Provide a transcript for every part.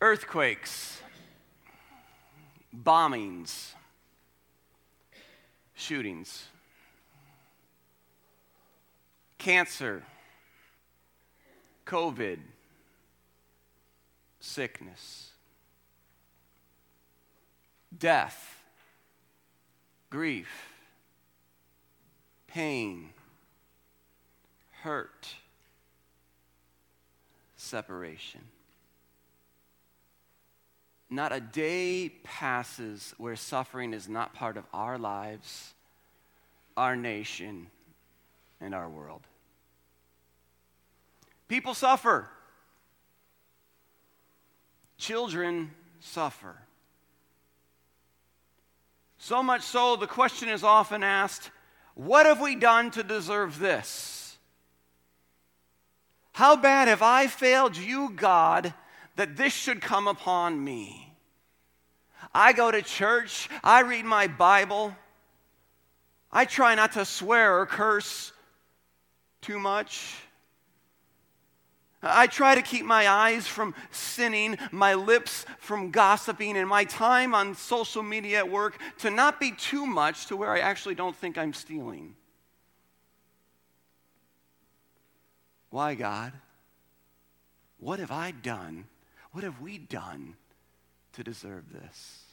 earthquakes, bombings, shootings, cancer, COVID, sickness, death, grief, pain, hurt, separation. Not a day passes where suffering is not part of our lives, our nation, and our world. People suffer. Children suffer. So much so, the question is often asked what have we done to deserve this? How bad have I failed you, God, that this should come upon me? I go to church, I read my Bible, I try not to swear or curse too much. I try to keep my eyes from sinning, my lips from gossiping, and my time on social media at work to not be too much to where I actually don't think I'm stealing. Why, God? What have I done? What have we done to deserve this?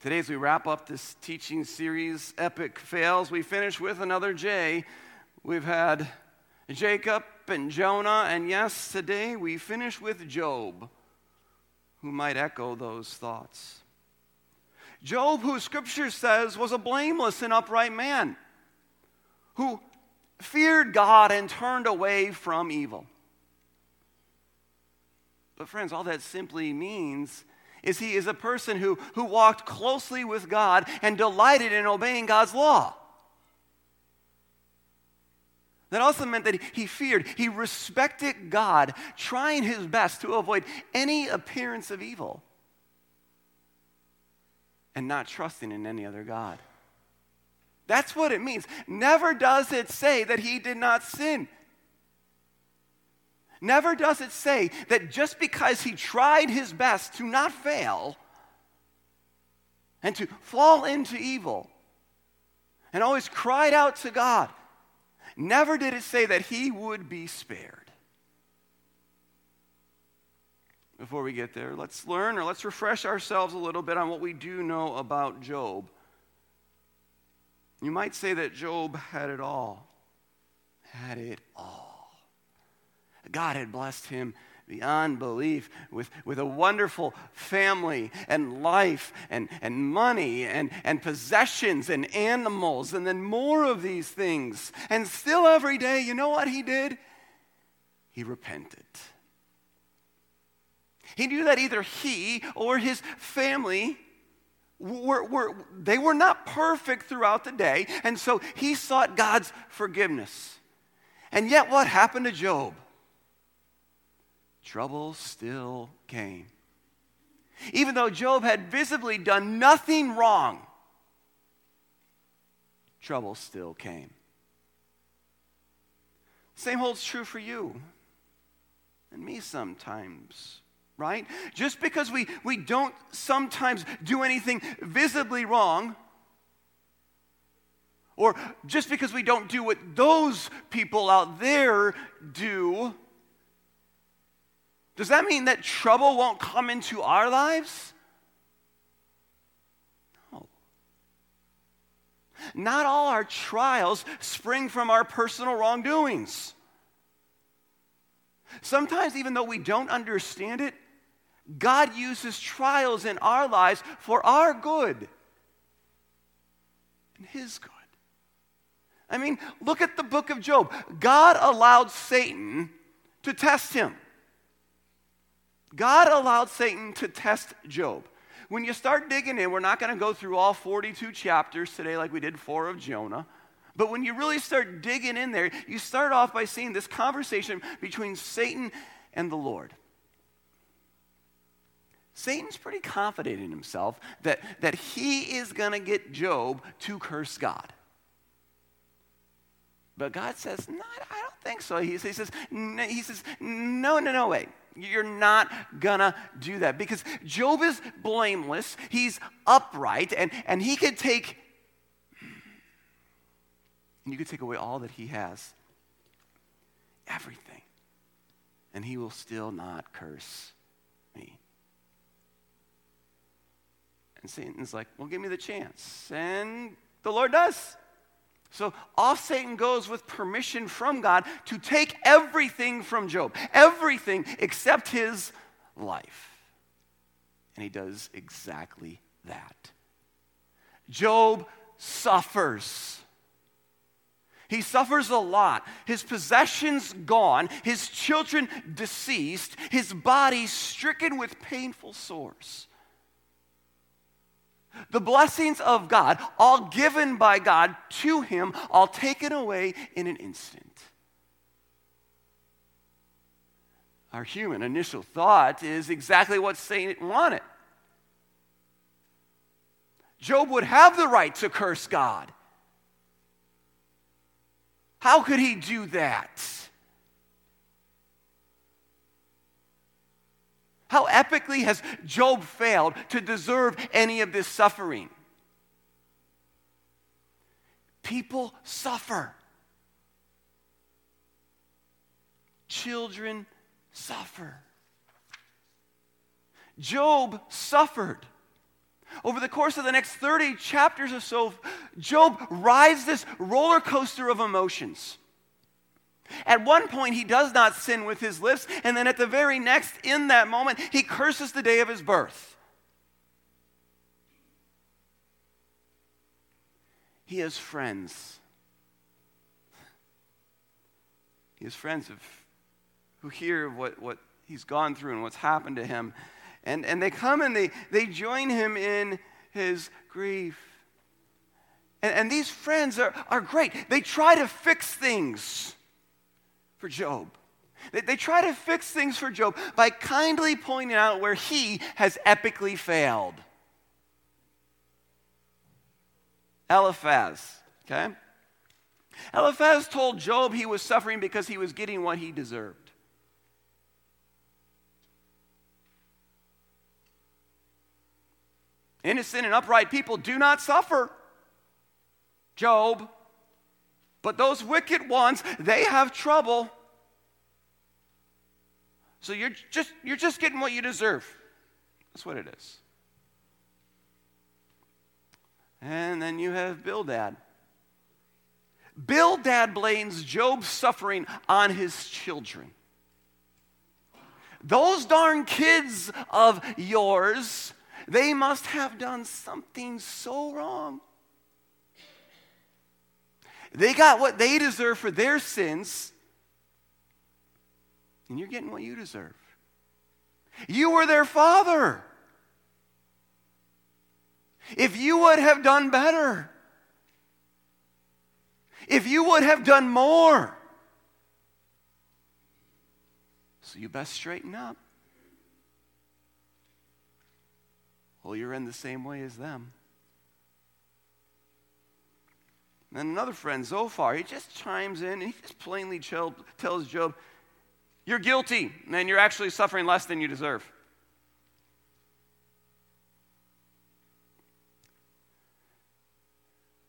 Today, as we wrap up this teaching series, Epic Fails, we finish with another J. We've had Jacob and Jonah, and yes, today we finish with Job, who might echo those thoughts. Job, who scripture says was a blameless and upright man, who feared God and turned away from evil. But, friends, all that simply means is he is a person who, who walked closely with God and delighted in obeying God's law. That also meant that he feared, he respected God, trying his best to avoid any appearance of evil and not trusting in any other God. That's what it means. Never does it say that he did not sin. Never does it say that just because he tried his best to not fail and to fall into evil and always cried out to God Never did it say that he would be spared. Before we get there, let's learn or let's refresh ourselves a little bit on what we do know about Job. You might say that Job had it all. Had it all. God had blessed him beyond belief with, with a wonderful family and life and, and money and, and possessions and animals and then more of these things. And still every day, you know what he did? He repented. He knew that either he or his family were, were, they were not perfect throughout the day, and so he sought God's forgiveness. And yet, what happened to Job? Trouble still came. Even though Job had visibly done nothing wrong, trouble still came. Same holds true for you and me sometimes, right? Just because we, we don't sometimes do anything visibly wrong, or just because we don't do what those people out there do, does that mean that trouble won't come into our lives? No. Not all our trials spring from our personal wrongdoings. Sometimes, even though we don't understand it, God uses trials in our lives for our good and His good. I mean, look at the book of Job. God allowed Satan to test him. God allowed Satan to test Job. When you start digging in, we're not going to go through all 42 chapters today like we did four of Jonah. But when you really start digging in there, you start off by seeing this conversation between Satan and the Lord. Satan's pretty confident in himself that, that he is going to get Job to curse God. But God says, no, I don't think so. He, says, he says, no, no, no, wait. You're not gonna do that because Job is blameless, he's upright, and, and he could take, and you could take away all that he has, everything, and he will still not curse me. And Satan's like, well, give me the chance. And the Lord does. So off Satan goes with permission from God to take everything from Job, everything except his life. And he does exactly that. Job suffers. He suffers a lot. His possessions gone, his children deceased, his body stricken with painful sores. The blessings of God, all given by God to him, all taken away in an instant. Our human initial thought is exactly what Satan wanted. Job would have the right to curse God. How could he do that? How epically has Job failed to deserve any of this suffering? People suffer. Children suffer. Job suffered. Over the course of the next 30 chapters or so, Job rides this roller coaster of emotions. At one point, he does not sin with his lips, and then at the very next, in that moment, he curses the day of his birth. He has friends. He has friends of, who hear what, what he's gone through and what's happened to him. And, and they come and they, they join him in his grief. And, and these friends are, are great. They try to fix things for Job. They, they try to fix things for Job by kindly pointing out where he has epically failed. Eliphaz, okay? Eliphaz told Job he was suffering because he was getting what he deserved. Innocent and upright people do not suffer. Job. But those wicked ones, they have trouble. So you're just, you're just getting what you deserve. That's what it is. And then you have Bildad. Bildad blames Job's suffering on his children. Those darn kids of yours, they must have done something so wrong. They got what they deserve for their sins, and you're getting what you deserve. You were their father. If you would have done better, if you would have done more, so you best straighten up. Well, you're in the same way as them. And another friend, Zophar, he just chimes in and he just plainly tells Job, You're guilty, and you're actually suffering less than you deserve.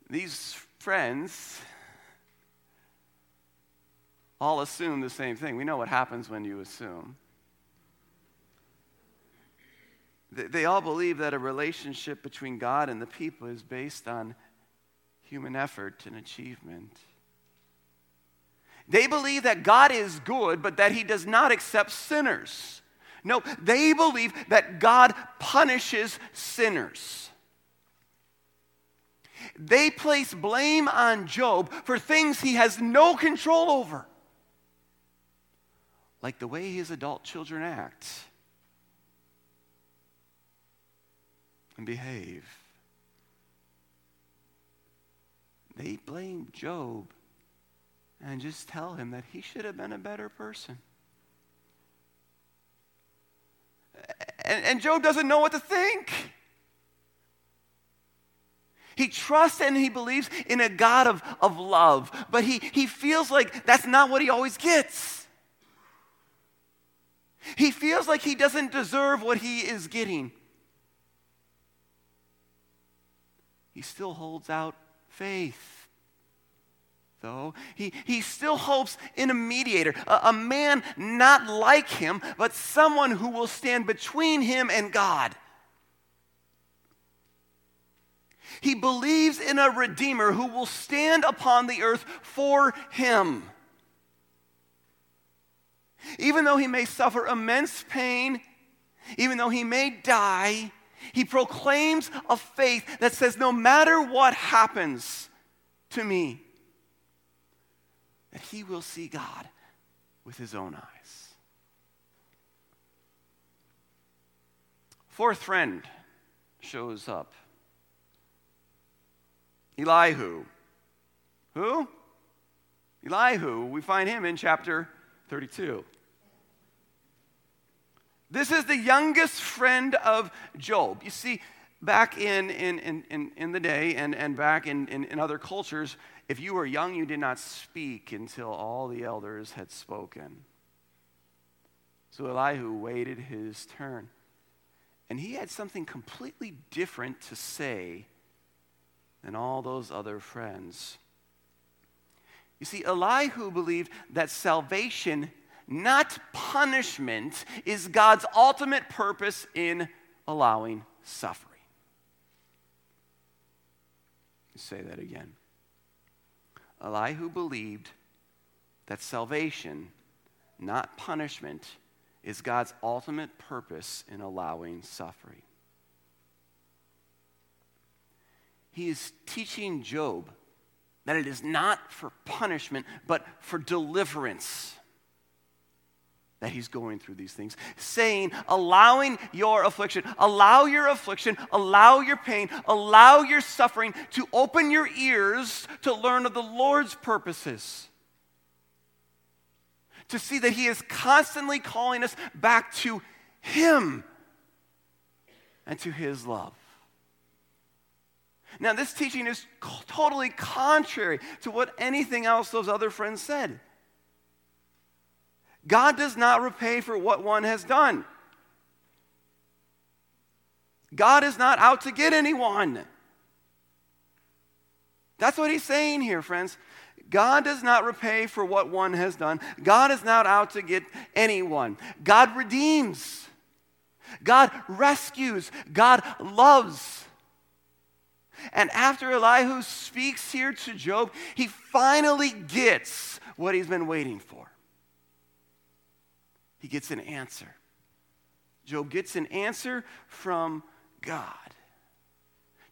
These friends all assume the same thing. We know what happens when you assume. They all believe that a relationship between God and the people is based on human effort and achievement. They believe that God is good, but that He does not accept sinners. No, they believe that God punishes sinners. They place blame on Job for things he has no control over, like the way his adult children act and behave. They blame Job and just tell him that he should have been a better person. And, and Job doesn't know what to think. He trusts and he believes in a God of, of love, but he, he feels like that's not what he always gets. He feels like he doesn't deserve what he is getting. He still holds out faith. Though he, he still hopes in a mediator, a, a man not like him, but someone who will stand between him and God. He believes in a Redeemer who will stand upon the earth for him. Even though he may suffer immense pain, even though he may die, he proclaims a faith that says, no matter what happens to me, that he will see God with his own eyes. Fourth friend shows up Elihu. Who? Elihu. We find him in chapter 32. This is the youngest friend of Job. You see, back in, in, in, in, the day and, and back in, in, in other cultures, if you were young, you did not speak until all the elders had spoken. So Elihu waited his turn. And he had something completely different to say than all those other friends. You see, Elihu believed that salvation, not punishment, is God's ultimate purpose in allowing suffering. Say that again. Elihu believed that salvation, not punishment, is God's ultimate purpose in allowing suffering. He is teaching Job that it is not for punishment, but for deliverance that he's going through these things. Saying, allowing your affliction, allow your affliction, allow your pain, allow your suffering to open your ears to learn of the Lord's purposes. To see that he is constantly calling us back to him and to his love. Now, this teaching is totally contrary to what anything else those other friends said. God does not repay for what one has done. God is not out to get anyone. That's what he's saying here, friends. God does not repay for what one has done. God is not out to get anyone. God redeems. God rescues. God loves. And after Elihu speaks here to Job, he finally gets what he's been waiting for. He gets an answer. Job gets an answer from God.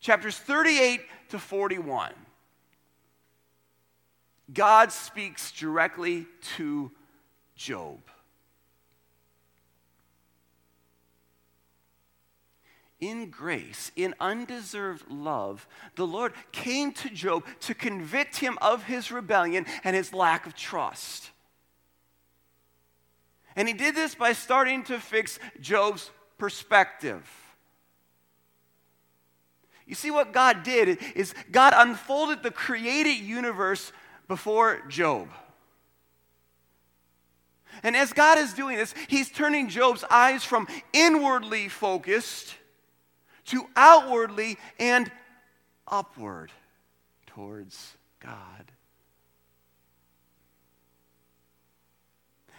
Chapters 38 to 41. God speaks directly to Job. in grace, in undeserved love, the Lord came to Job to convict him of his rebellion and his lack of trust. And he did this by starting to fix Job's perspective. You see, what God did is God unfolded the created universe before Job. And as God is doing this, He's turning Job's eyes from inwardly focused to outwardly and upward towards God.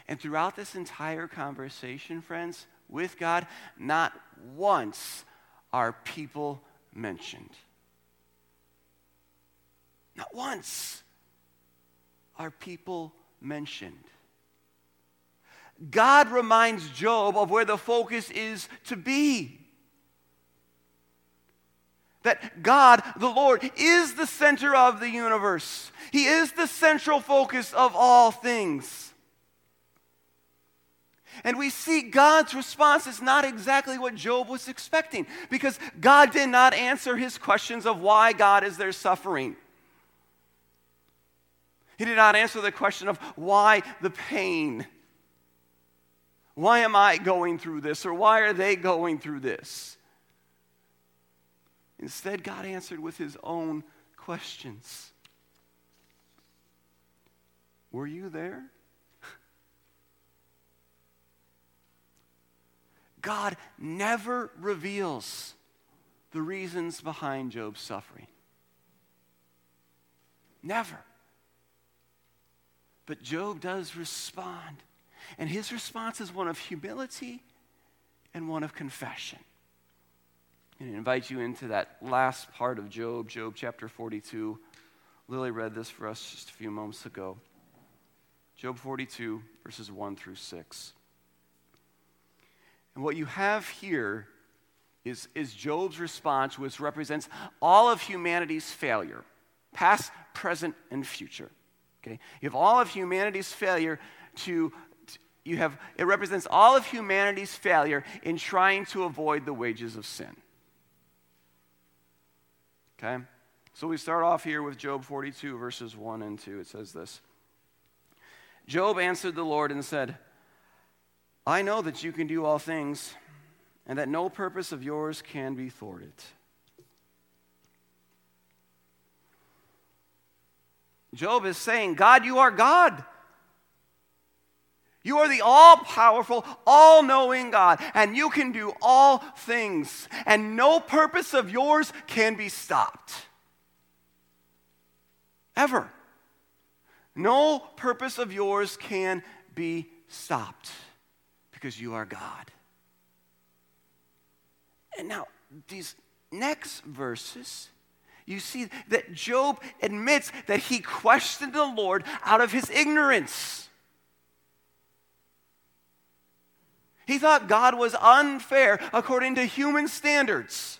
And throughout this entire conversation, friends, with God, not once are people mentioned. Not once are people mentioned. God reminds Job of where the focus is to be that God, the Lord, is the center of the universe. He is the central focus of all things. And we see God's response is not exactly what Job was expecting because God did not answer his questions of why God is there suffering. He did not answer the question of why the pain. Why am I going through this? Or why are they going through this? Instead, God answered with his own questions. Were you there? God never reveals the reasons behind Job's suffering. Never. But Job does respond. And his response is one of humility and one of confession. And I invite you into that last part of Job, Job chapter 42. Lily read this for us just a few moments ago. Job 42, verses 1 through 6. And what you have here is, is Job's response, which represents all of humanity's failure, past, present, and future. Okay? You have all of humanity's failure to, you have, it represents all of humanity's failure in trying to avoid the wages of sin. Okay? So we start off here with Job 42, verses 1 and 2. It says this Job answered the Lord and said, I know that you can do all things, and that no purpose of yours can be thwarted. Job is saying, God, you are God. You are the all powerful, all knowing God, and you can do all things, and no purpose of yours can be stopped. Ever. No purpose of yours can be stopped because you are God. And now, these next verses, you see that Job admits that he questioned the Lord out of his ignorance. He thought God was unfair according to human standards.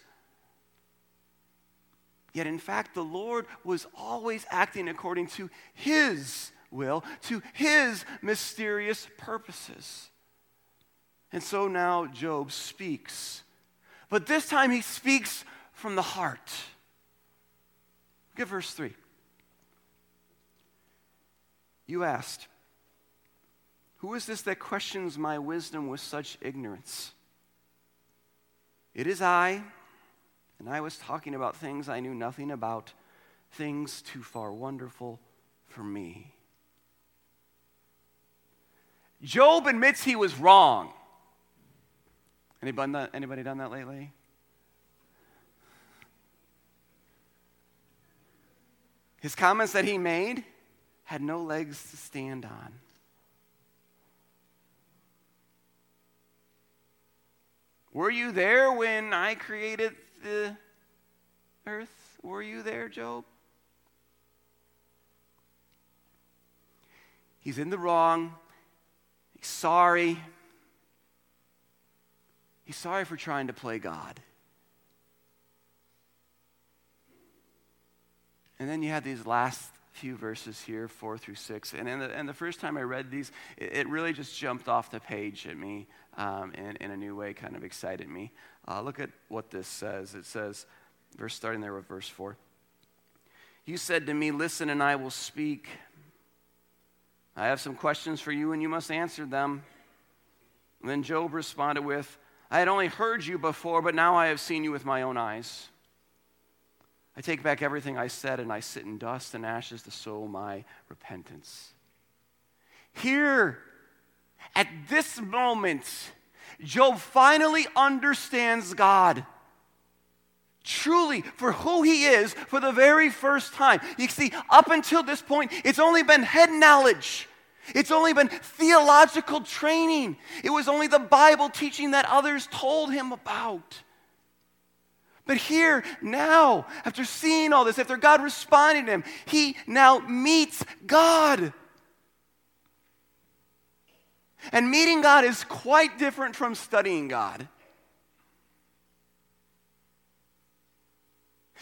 Yet, in fact, the Lord was always acting according to His will, to His mysterious purposes. And so now Job speaks. But this time he speaks from the heart. At verse 3. You asked, who is this that questions my wisdom with such ignorance? It is I, and I was talking about things I knew nothing about, things too far wonderful for me. Job admits he was wrong. Anybody, done, anybody done that lately? His comments that he made had no legs to stand on. Were you there when I created the earth? Were you there, Job? He's in the wrong. He's sorry. He's sorry for trying to play God. And then you have these last few verses here, four through six. And, the, and the first time I read these, it, it, really just jumped off the page at me um, in, in a new way, kind of excited me. Uh, look at what this says. It says, verse starting there with verse four. You said to me, Listen, and I will speak. I have some questions for you, and you must answer them. And then Job responded with, I had only heard you before, but now I have seen you with my own eyes. I take back everything I said, and I sit in dust and ashes to sow my repentance. Here, at this moment, Job finally understands God. Truly, for who he is, for the very first time. You see, up until this point, it's only been head knowledge. It's only been theological training. It was only the Bible teaching that others told him about. But here, now, after seeing all this, after God responded to him, he now meets God. And meeting God is quite different from studying God.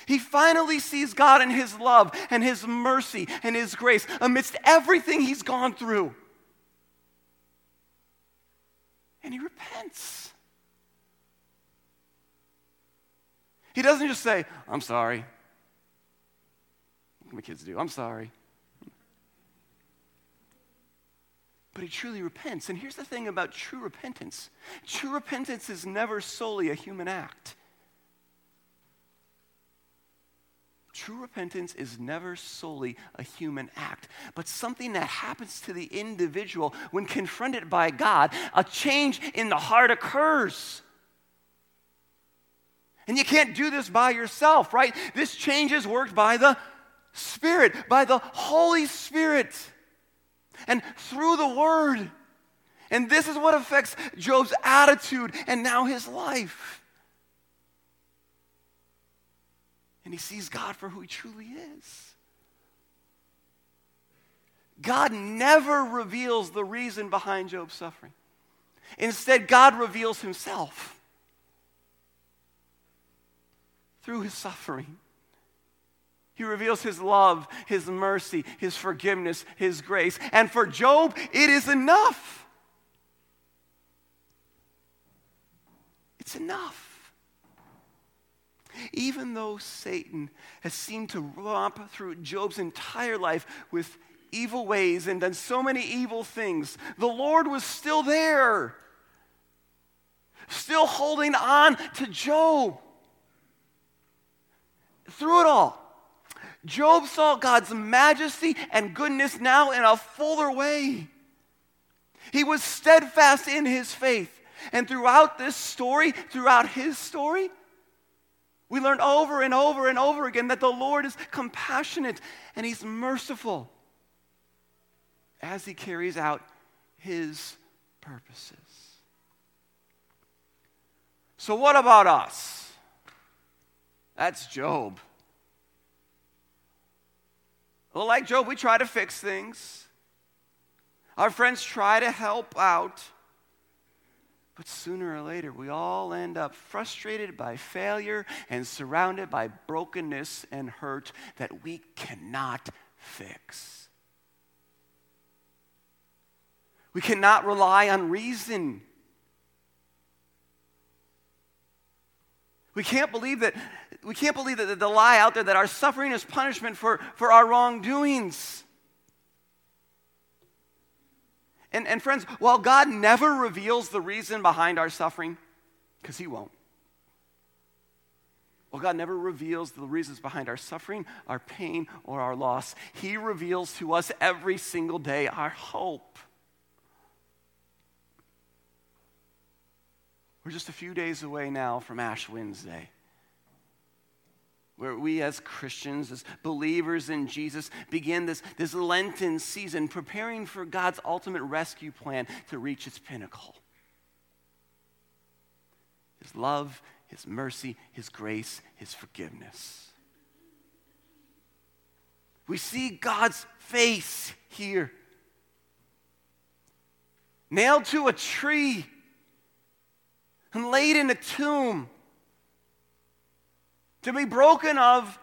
He finally sees God in His love and His mercy and His grace amidst everything he's gone through. And he repents. He doesn't just say, I'm sorry. What my kids do? I'm sorry. But he truly repents. And here's the thing about true repentance true repentance is never solely a human act. True repentance is never solely a human act, but something that happens to the individual when confronted by God. A change in the heart occurs. And you can't do this by yourself, right? This change is worked by the Spirit, by the Holy Spirit, and through the Word. And this is what affects Job's attitude and now his life. And he sees God for who he truly is. God never reveals the reason behind Job's suffering. Instead, God reveals himself through his suffering. He reveals his love, his mercy, his forgiveness, his grace. And for Job, it is enough. It's enough. Even though Satan has seemed to romp through Job's entire life with evil ways and done so many evil things, the Lord was still there, still holding on to Job. Through it all, Job saw God's majesty and goodness now in a fuller way. He was steadfast in his faith. And throughout this story, throughout his story, we learn over and over and over again that the Lord is compassionate and He's merciful as He carries out His purposes. So, what about us? That's Job. Well, like Job, we try to fix things. Our friends try to help out. But sooner or later, we all end up frustrated by failure and surrounded by brokenness and hurt that we cannot fix. We cannot rely on reason. We can't believe that we can't believe that the lie out there that our suffering is punishment for, for our wrongdoings. And, and friends, while God never reveals the reason behind our suffering, because He won't, while God never reveals the reasons behind our suffering, our pain, or our loss, He reveals to us every single day our hope. We're just a few days away now from Ash Wednesday where we as Christians, as believers in Jesus, begin this, this Lenten season preparing for God's ultimate rescue plan to reach its pinnacle. His love, His mercy, His grace, His forgiveness. We see God's face here, nailed to a tree and laid in a tomb to be broken of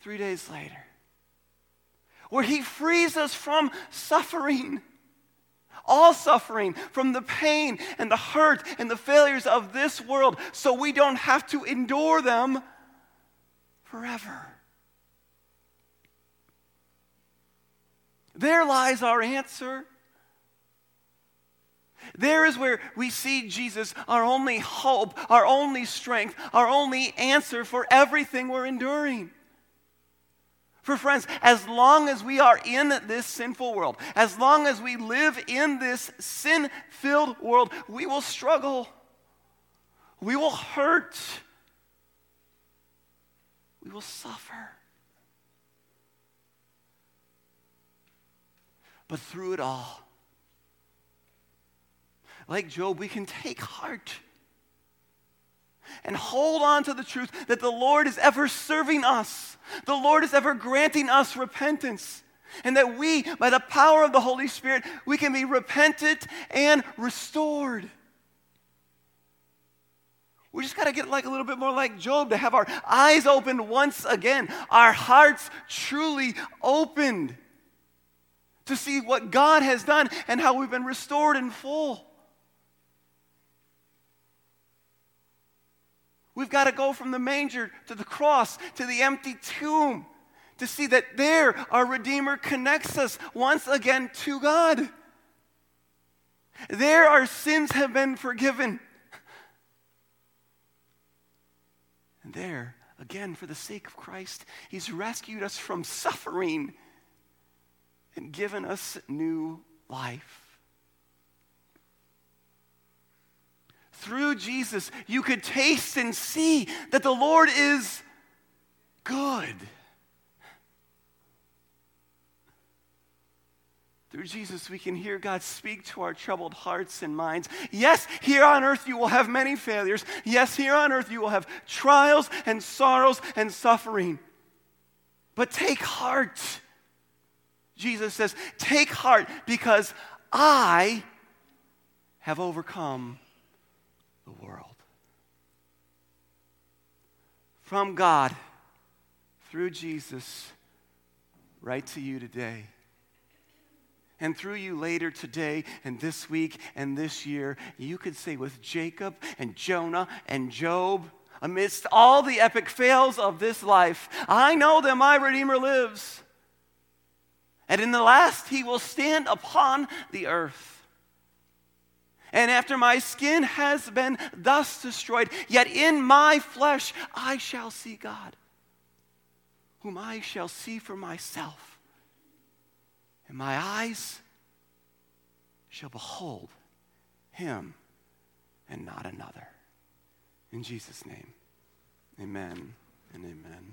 three days later, where He frees us from suffering. All suffering from the pain and the hurt and the failures of this world so we don't have to endure them forever. There lies our answer. There is where we see Jesus, our only hope, our only strength, our only answer for everything we're enduring. For friends, as long as we are in this sinful world, as long as we live in this sin filled world, we will struggle. We will hurt. We will suffer. But through it all, like Job, we can take heart and hold on to the truth that the Lord is ever serving us. The Lord is ever granting us repentance. And that we, by the power of the Holy Spirit, we can be repentant and restored. We just got to get like a little bit more like Job to have our eyes opened once again, our hearts truly opened to see what God has done and how we've been restored in full. We've got to go from the manger to the cross to the empty tomb to see that there our Redeemer connects us once again to God. There our sins have been forgiven. And there again, for the sake of Christ, He's rescued us from suffering and given us new life. Through Jesus, you could taste and see that the Lord is good. Through Jesus, we can hear God speak to our troubled hearts and minds. Yes, here on earth you will have many failures. Yes, here on earth you will have trials and sorrows and suffering. But take heart. Jesus says, Take heart because I have overcome the world. From God, through Jesus, right to you today and through you later today and this week and this year, you could say with Jacob and Jonah and Job, amidst all the epic fails of this life, I know that my Redeemer lives. And in the last, he will stand upon the earth. And after my skin has been thus destroyed, yet in my flesh I shall see God, whom I shall see for myself and my eyes shall behold him and not another. In Jesus' name, amen and amen.